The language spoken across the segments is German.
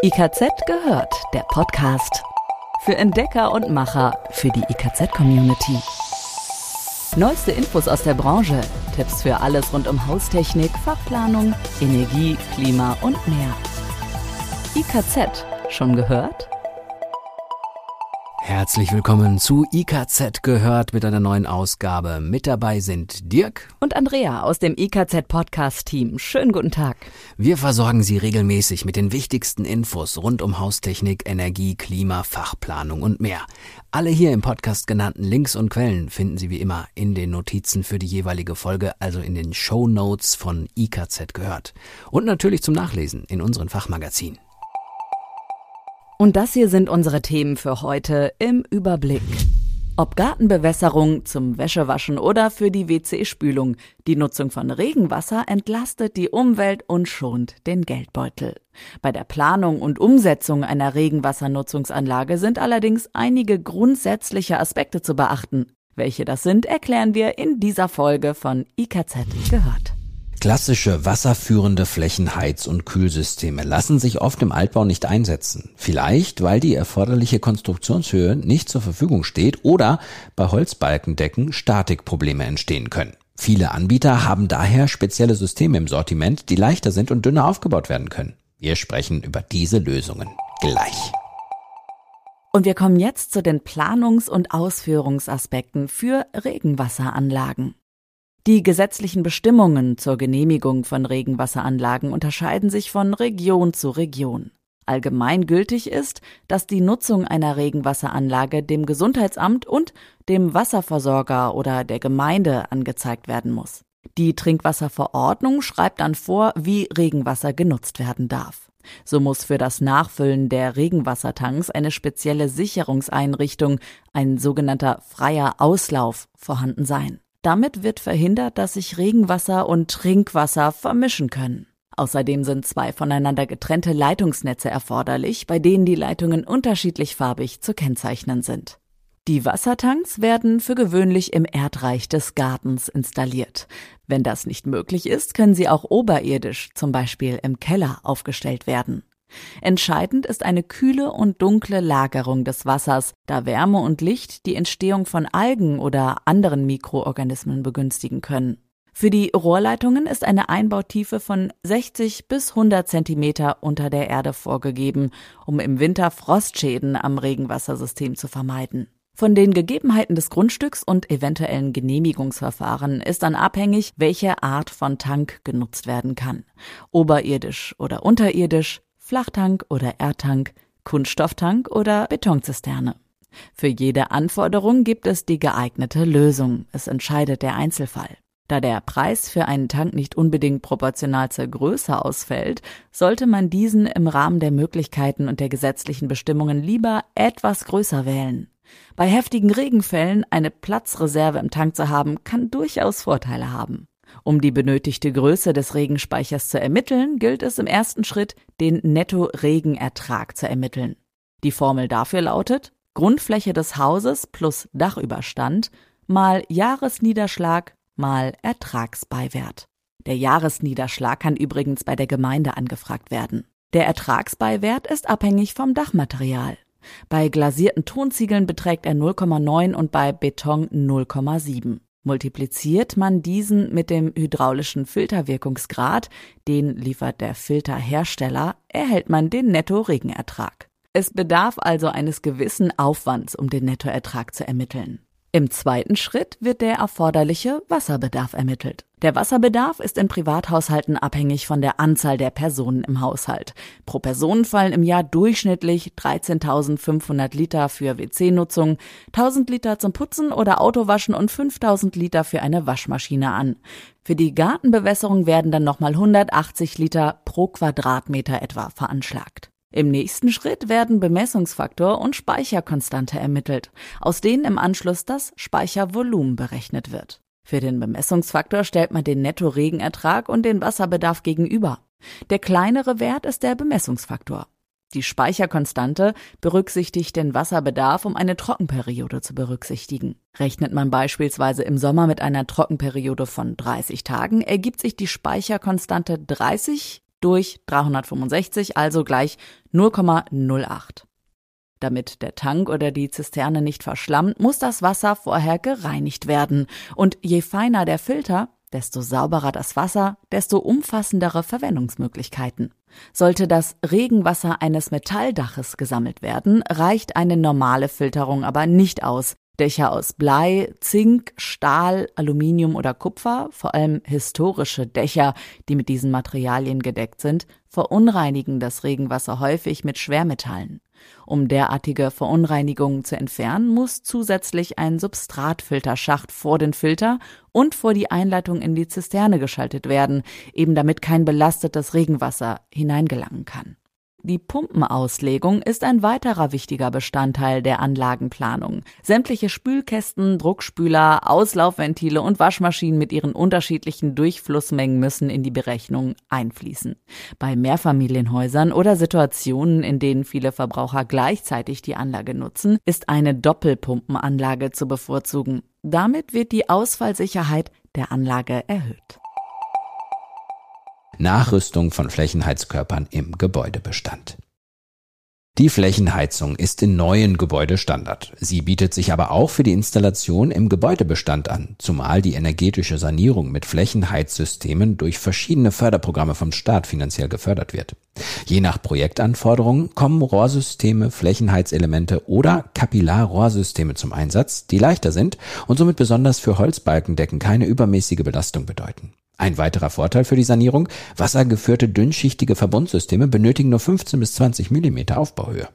IKZ gehört, der Podcast. Für Entdecker und Macher, für die IKZ-Community. Neueste Infos aus der Branche, Tipps für alles rund um Haustechnik, Fachplanung, Energie, Klima und mehr. IKZ, schon gehört? Herzlich willkommen zu IKZ gehört mit einer neuen Ausgabe. Mit dabei sind Dirk und Andrea aus dem IKZ Podcast Team. Schönen guten Tag. Wir versorgen Sie regelmäßig mit den wichtigsten Infos rund um Haustechnik, Energie, Klima, Fachplanung und mehr. Alle hier im Podcast genannten Links und Quellen finden Sie wie immer in den Notizen für die jeweilige Folge, also in den Show Notes von IKZ gehört. Und natürlich zum Nachlesen in unseren Fachmagazinen. Und das hier sind unsere Themen für heute im Überblick. Ob Gartenbewässerung zum Wäschewaschen oder für die WC-Spülung, die Nutzung von Regenwasser entlastet die Umwelt und schont den Geldbeutel. Bei der Planung und Umsetzung einer Regenwassernutzungsanlage sind allerdings einige grundsätzliche Aspekte zu beachten. Welche das sind, erklären wir in dieser Folge von IKZ gehört. Klassische wasserführende Flächenheiz- und Kühlsysteme lassen sich oft im Altbau nicht einsetzen. Vielleicht, weil die erforderliche Konstruktionshöhe nicht zur Verfügung steht oder bei Holzbalkendecken Statikprobleme entstehen können. Viele Anbieter haben daher spezielle Systeme im Sortiment, die leichter sind und dünner aufgebaut werden können. Wir sprechen über diese Lösungen gleich. Und wir kommen jetzt zu den Planungs- und Ausführungsaspekten für Regenwasseranlagen. Die gesetzlichen Bestimmungen zur Genehmigung von Regenwasseranlagen unterscheiden sich von Region zu Region. Allgemeingültig ist, dass die Nutzung einer Regenwasseranlage dem Gesundheitsamt und dem Wasserversorger oder der Gemeinde angezeigt werden muss. Die Trinkwasserverordnung schreibt dann vor, wie Regenwasser genutzt werden darf. So muss für das Nachfüllen der Regenwassertanks eine spezielle Sicherungseinrichtung, ein sogenannter freier Auslauf, vorhanden sein. Damit wird verhindert, dass sich Regenwasser und Trinkwasser vermischen können. Außerdem sind zwei voneinander getrennte Leitungsnetze erforderlich, bei denen die Leitungen unterschiedlich farbig zu kennzeichnen sind. Die Wassertanks werden für gewöhnlich im Erdreich des Gartens installiert. Wenn das nicht möglich ist, können sie auch oberirdisch, zum Beispiel im Keller, aufgestellt werden. Entscheidend ist eine kühle und dunkle Lagerung des Wassers, da Wärme und Licht die Entstehung von Algen oder anderen Mikroorganismen begünstigen können. Für die Rohrleitungen ist eine Einbautiefe von 60 bis 100 Zentimeter unter der Erde vorgegeben, um im Winter Frostschäden am Regenwassersystem zu vermeiden. Von den Gegebenheiten des Grundstücks und eventuellen Genehmigungsverfahren ist dann abhängig, welche Art von Tank genutzt werden kann. Oberirdisch oder unterirdisch, Flachtank oder Erdtank, Kunststofftank oder Betonzisterne. Für jede Anforderung gibt es die geeignete Lösung. Es entscheidet der Einzelfall. Da der Preis für einen Tank nicht unbedingt proportional zur Größe ausfällt, sollte man diesen im Rahmen der Möglichkeiten und der gesetzlichen Bestimmungen lieber etwas größer wählen. Bei heftigen Regenfällen eine Platzreserve im Tank zu haben, kann durchaus Vorteile haben. Um die benötigte Größe des Regenspeichers zu ermitteln, gilt es im ersten Schritt, den Netto-Regenertrag zu ermitteln. Die Formel dafür lautet Grundfläche des Hauses plus Dachüberstand mal Jahresniederschlag mal Ertragsbeiwert. Der Jahresniederschlag kann übrigens bei der Gemeinde angefragt werden. Der Ertragsbeiwert ist abhängig vom Dachmaterial. Bei glasierten Tonziegeln beträgt er 0,9 und bei Beton 0,7. Multipliziert man diesen mit dem hydraulischen Filterwirkungsgrad, den liefert der Filterhersteller, erhält man den Netto-Regenertrag. Es bedarf also eines gewissen Aufwands, um den Nettoertrag zu ermitteln. Im zweiten Schritt wird der erforderliche Wasserbedarf ermittelt. Der Wasserbedarf ist in Privathaushalten abhängig von der Anzahl der Personen im Haushalt. Pro Person fallen im Jahr durchschnittlich 13.500 Liter für WC-Nutzung, 1000 Liter zum Putzen oder Autowaschen und 5000 Liter für eine Waschmaschine an. Für die Gartenbewässerung werden dann nochmal 180 Liter pro Quadratmeter etwa veranschlagt. Im nächsten Schritt werden Bemessungsfaktor und Speicherkonstante ermittelt, aus denen im Anschluss das Speichervolumen berechnet wird. Für den Bemessungsfaktor stellt man den Netto-Regenertrag und den Wasserbedarf gegenüber. Der kleinere Wert ist der Bemessungsfaktor. Die Speicherkonstante berücksichtigt den Wasserbedarf, um eine Trockenperiode zu berücksichtigen. Rechnet man beispielsweise im Sommer mit einer Trockenperiode von 30 Tagen, ergibt sich die Speicherkonstante 30 durch 365, also gleich 0,08. Damit der Tank oder die Zisterne nicht verschlammt, muss das Wasser vorher gereinigt werden. Und je feiner der Filter, desto sauberer das Wasser, desto umfassendere Verwendungsmöglichkeiten. Sollte das Regenwasser eines Metalldaches gesammelt werden, reicht eine normale Filterung aber nicht aus. Dächer aus Blei, Zink, Stahl, Aluminium oder Kupfer, vor allem historische Dächer, die mit diesen Materialien gedeckt sind, verunreinigen das Regenwasser häufig mit Schwermetallen. Um derartige Verunreinigungen zu entfernen, muss zusätzlich ein Substratfilterschacht vor den Filter und vor die Einleitung in die Zisterne geschaltet werden, eben damit kein belastetes Regenwasser hineingelangen kann. Die Pumpenauslegung ist ein weiterer wichtiger Bestandteil der Anlagenplanung. Sämtliche Spülkästen, Druckspüler, Auslaufventile und Waschmaschinen mit ihren unterschiedlichen Durchflussmengen müssen in die Berechnung einfließen. Bei Mehrfamilienhäusern oder Situationen, in denen viele Verbraucher gleichzeitig die Anlage nutzen, ist eine Doppelpumpenanlage zu bevorzugen. Damit wird die Ausfallsicherheit der Anlage erhöht. Nachrüstung von Flächenheizkörpern im Gebäudebestand. Die Flächenheizung ist in neuen Gebäude Standard. Sie bietet sich aber auch für die Installation im Gebäudebestand an, zumal die energetische Sanierung mit Flächenheizsystemen durch verschiedene Förderprogramme vom Staat finanziell gefördert wird. Je nach Projektanforderungen kommen Rohrsysteme, Flächenheizelemente oder Kapillarrohrsysteme zum Einsatz, die leichter sind und somit besonders für Holzbalkendecken keine übermäßige Belastung bedeuten. Ein weiterer Vorteil für die Sanierung, wassergeführte dünnschichtige Verbundsysteme benötigen nur 15 bis 20 Millimeter Aufbauhöhe.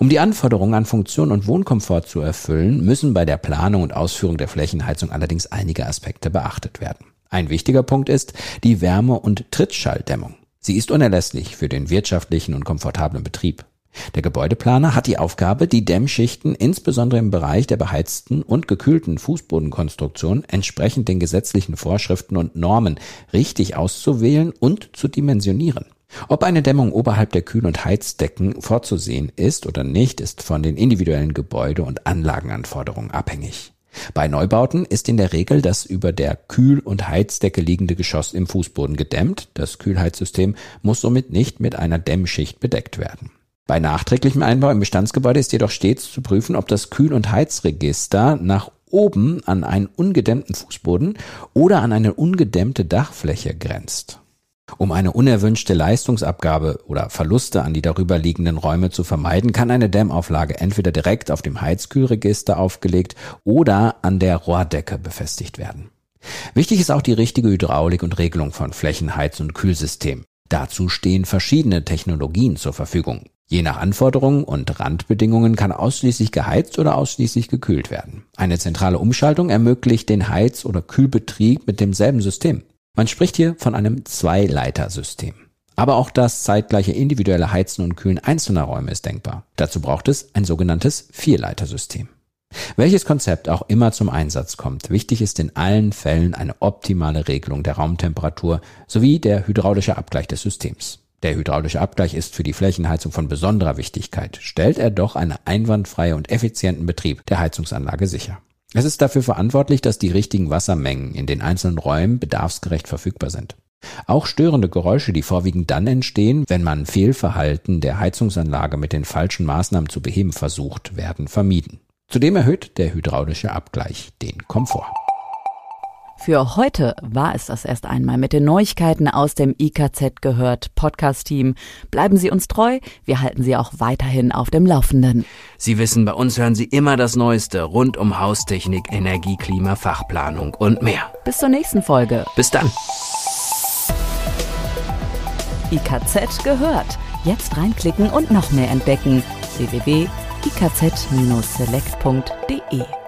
Um die Anforderungen an Funktion und Wohnkomfort zu erfüllen, müssen bei der Planung und Ausführung der Flächenheizung allerdings einige Aspekte beachtet werden. Ein wichtiger Punkt ist die Wärme- und Trittschalldämmung. Sie ist unerlässlich für den wirtschaftlichen und komfortablen Betrieb. Der Gebäudeplaner hat die Aufgabe, die Dämmschichten insbesondere im Bereich der beheizten und gekühlten Fußbodenkonstruktion entsprechend den gesetzlichen Vorschriften und Normen richtig auszuwählen und zu dimensionieren. Ob eine Dämmung oberhalb der Kühl- und Heizdecken vorzusehen ist oder nicht, ist von den individuellen Gebäude- und Anlagenanforderungen abhängig. Bei Neubauten ist in der Regel das über der Kühl- und Heizdecke liegende Geschoss im Fußboden gedämmt. Das Kühlheitssystem muss somit nicht mit einer Dämmschicht bedeckt werden. Bei nachträglichem Einbau im Bestandsgebäude ist jedoch stets zu prüfen, ob das Kühl- und Heizregister nach oben an einen ungedämmten Fußboden oder an eine ungedämmte Dachfläche grenzt. Um eine unerwünschte Leistungsabgabe oder Verluste an die darüber liegenden Räume zu vermeiden, kann eine Dämmauflage entweder direkt auf dem Heizkühlregister aufgelegt oder an der Rohrdecke befestigt werden. Wichtig ist auch die richtige Hydraulik und Regelung von Flächenheiz- und Kühlsystemen. Dazu stehen verschiedene Technologien zur Verfügung. Je nach Anforderungen und Randbedingungen kann ausschließlich geheizt oder ausschließlich gekühlt werden. Eine zentrale Umschaltung ermöglicht den Heiz- oder Kühlbetrieb mit demselben System. Man spricht hier von einem Zweileitersystem. Aber auch das zeitgleiche individuelle Heizen und Kühlen einzelner Räume ist denkbar. Dazu braucht es ein sogenanntes Vierleitersystem. Welches Konzept auch immer zum Einsatz kommt, wichtig ist in allen Fällen eine optimale Regelung der Raumtemperatur sowie der hydraulische Abgleich des Systems. Der hydraulische Abgleich ist für die Flächenheizung von besonderer Wichtigkeit. Stellt er doch einen einwandfreien und effizienten Betrieb der Heizungsanlage sicher. Es ist dafür verantwortlich, dass die richtigen Wassermengen in den einzelnen Räumen bedarfsgerecht verfügbar sind. Auch störende Geräusche, die vorwiegend dann entstehen, wenn man Fehlverhalten der Heizungsanlage mit den falschen Maßnahmen zu beheben versucht, werden vermieden. Zudem erhöht der hydraulische Abgleich den Komfort. Für heute war es das erst einmal mit den Neuigkeiten aus dem IKZ gehört Podcast-Team. Bleiben Sie uns treu, wir halten Sie auch weiterhin auf dem Laufenden. Sie wissen, bei uns hören Sie immer das Neueste rund um Haustechnik, Energie, Klima, Fachplanung und mehr. Bis zur nächsten Folge. Bis dann. IKZ gehört. Jetzt reinklicken und noch mehr entdecken. www.ikz-select.de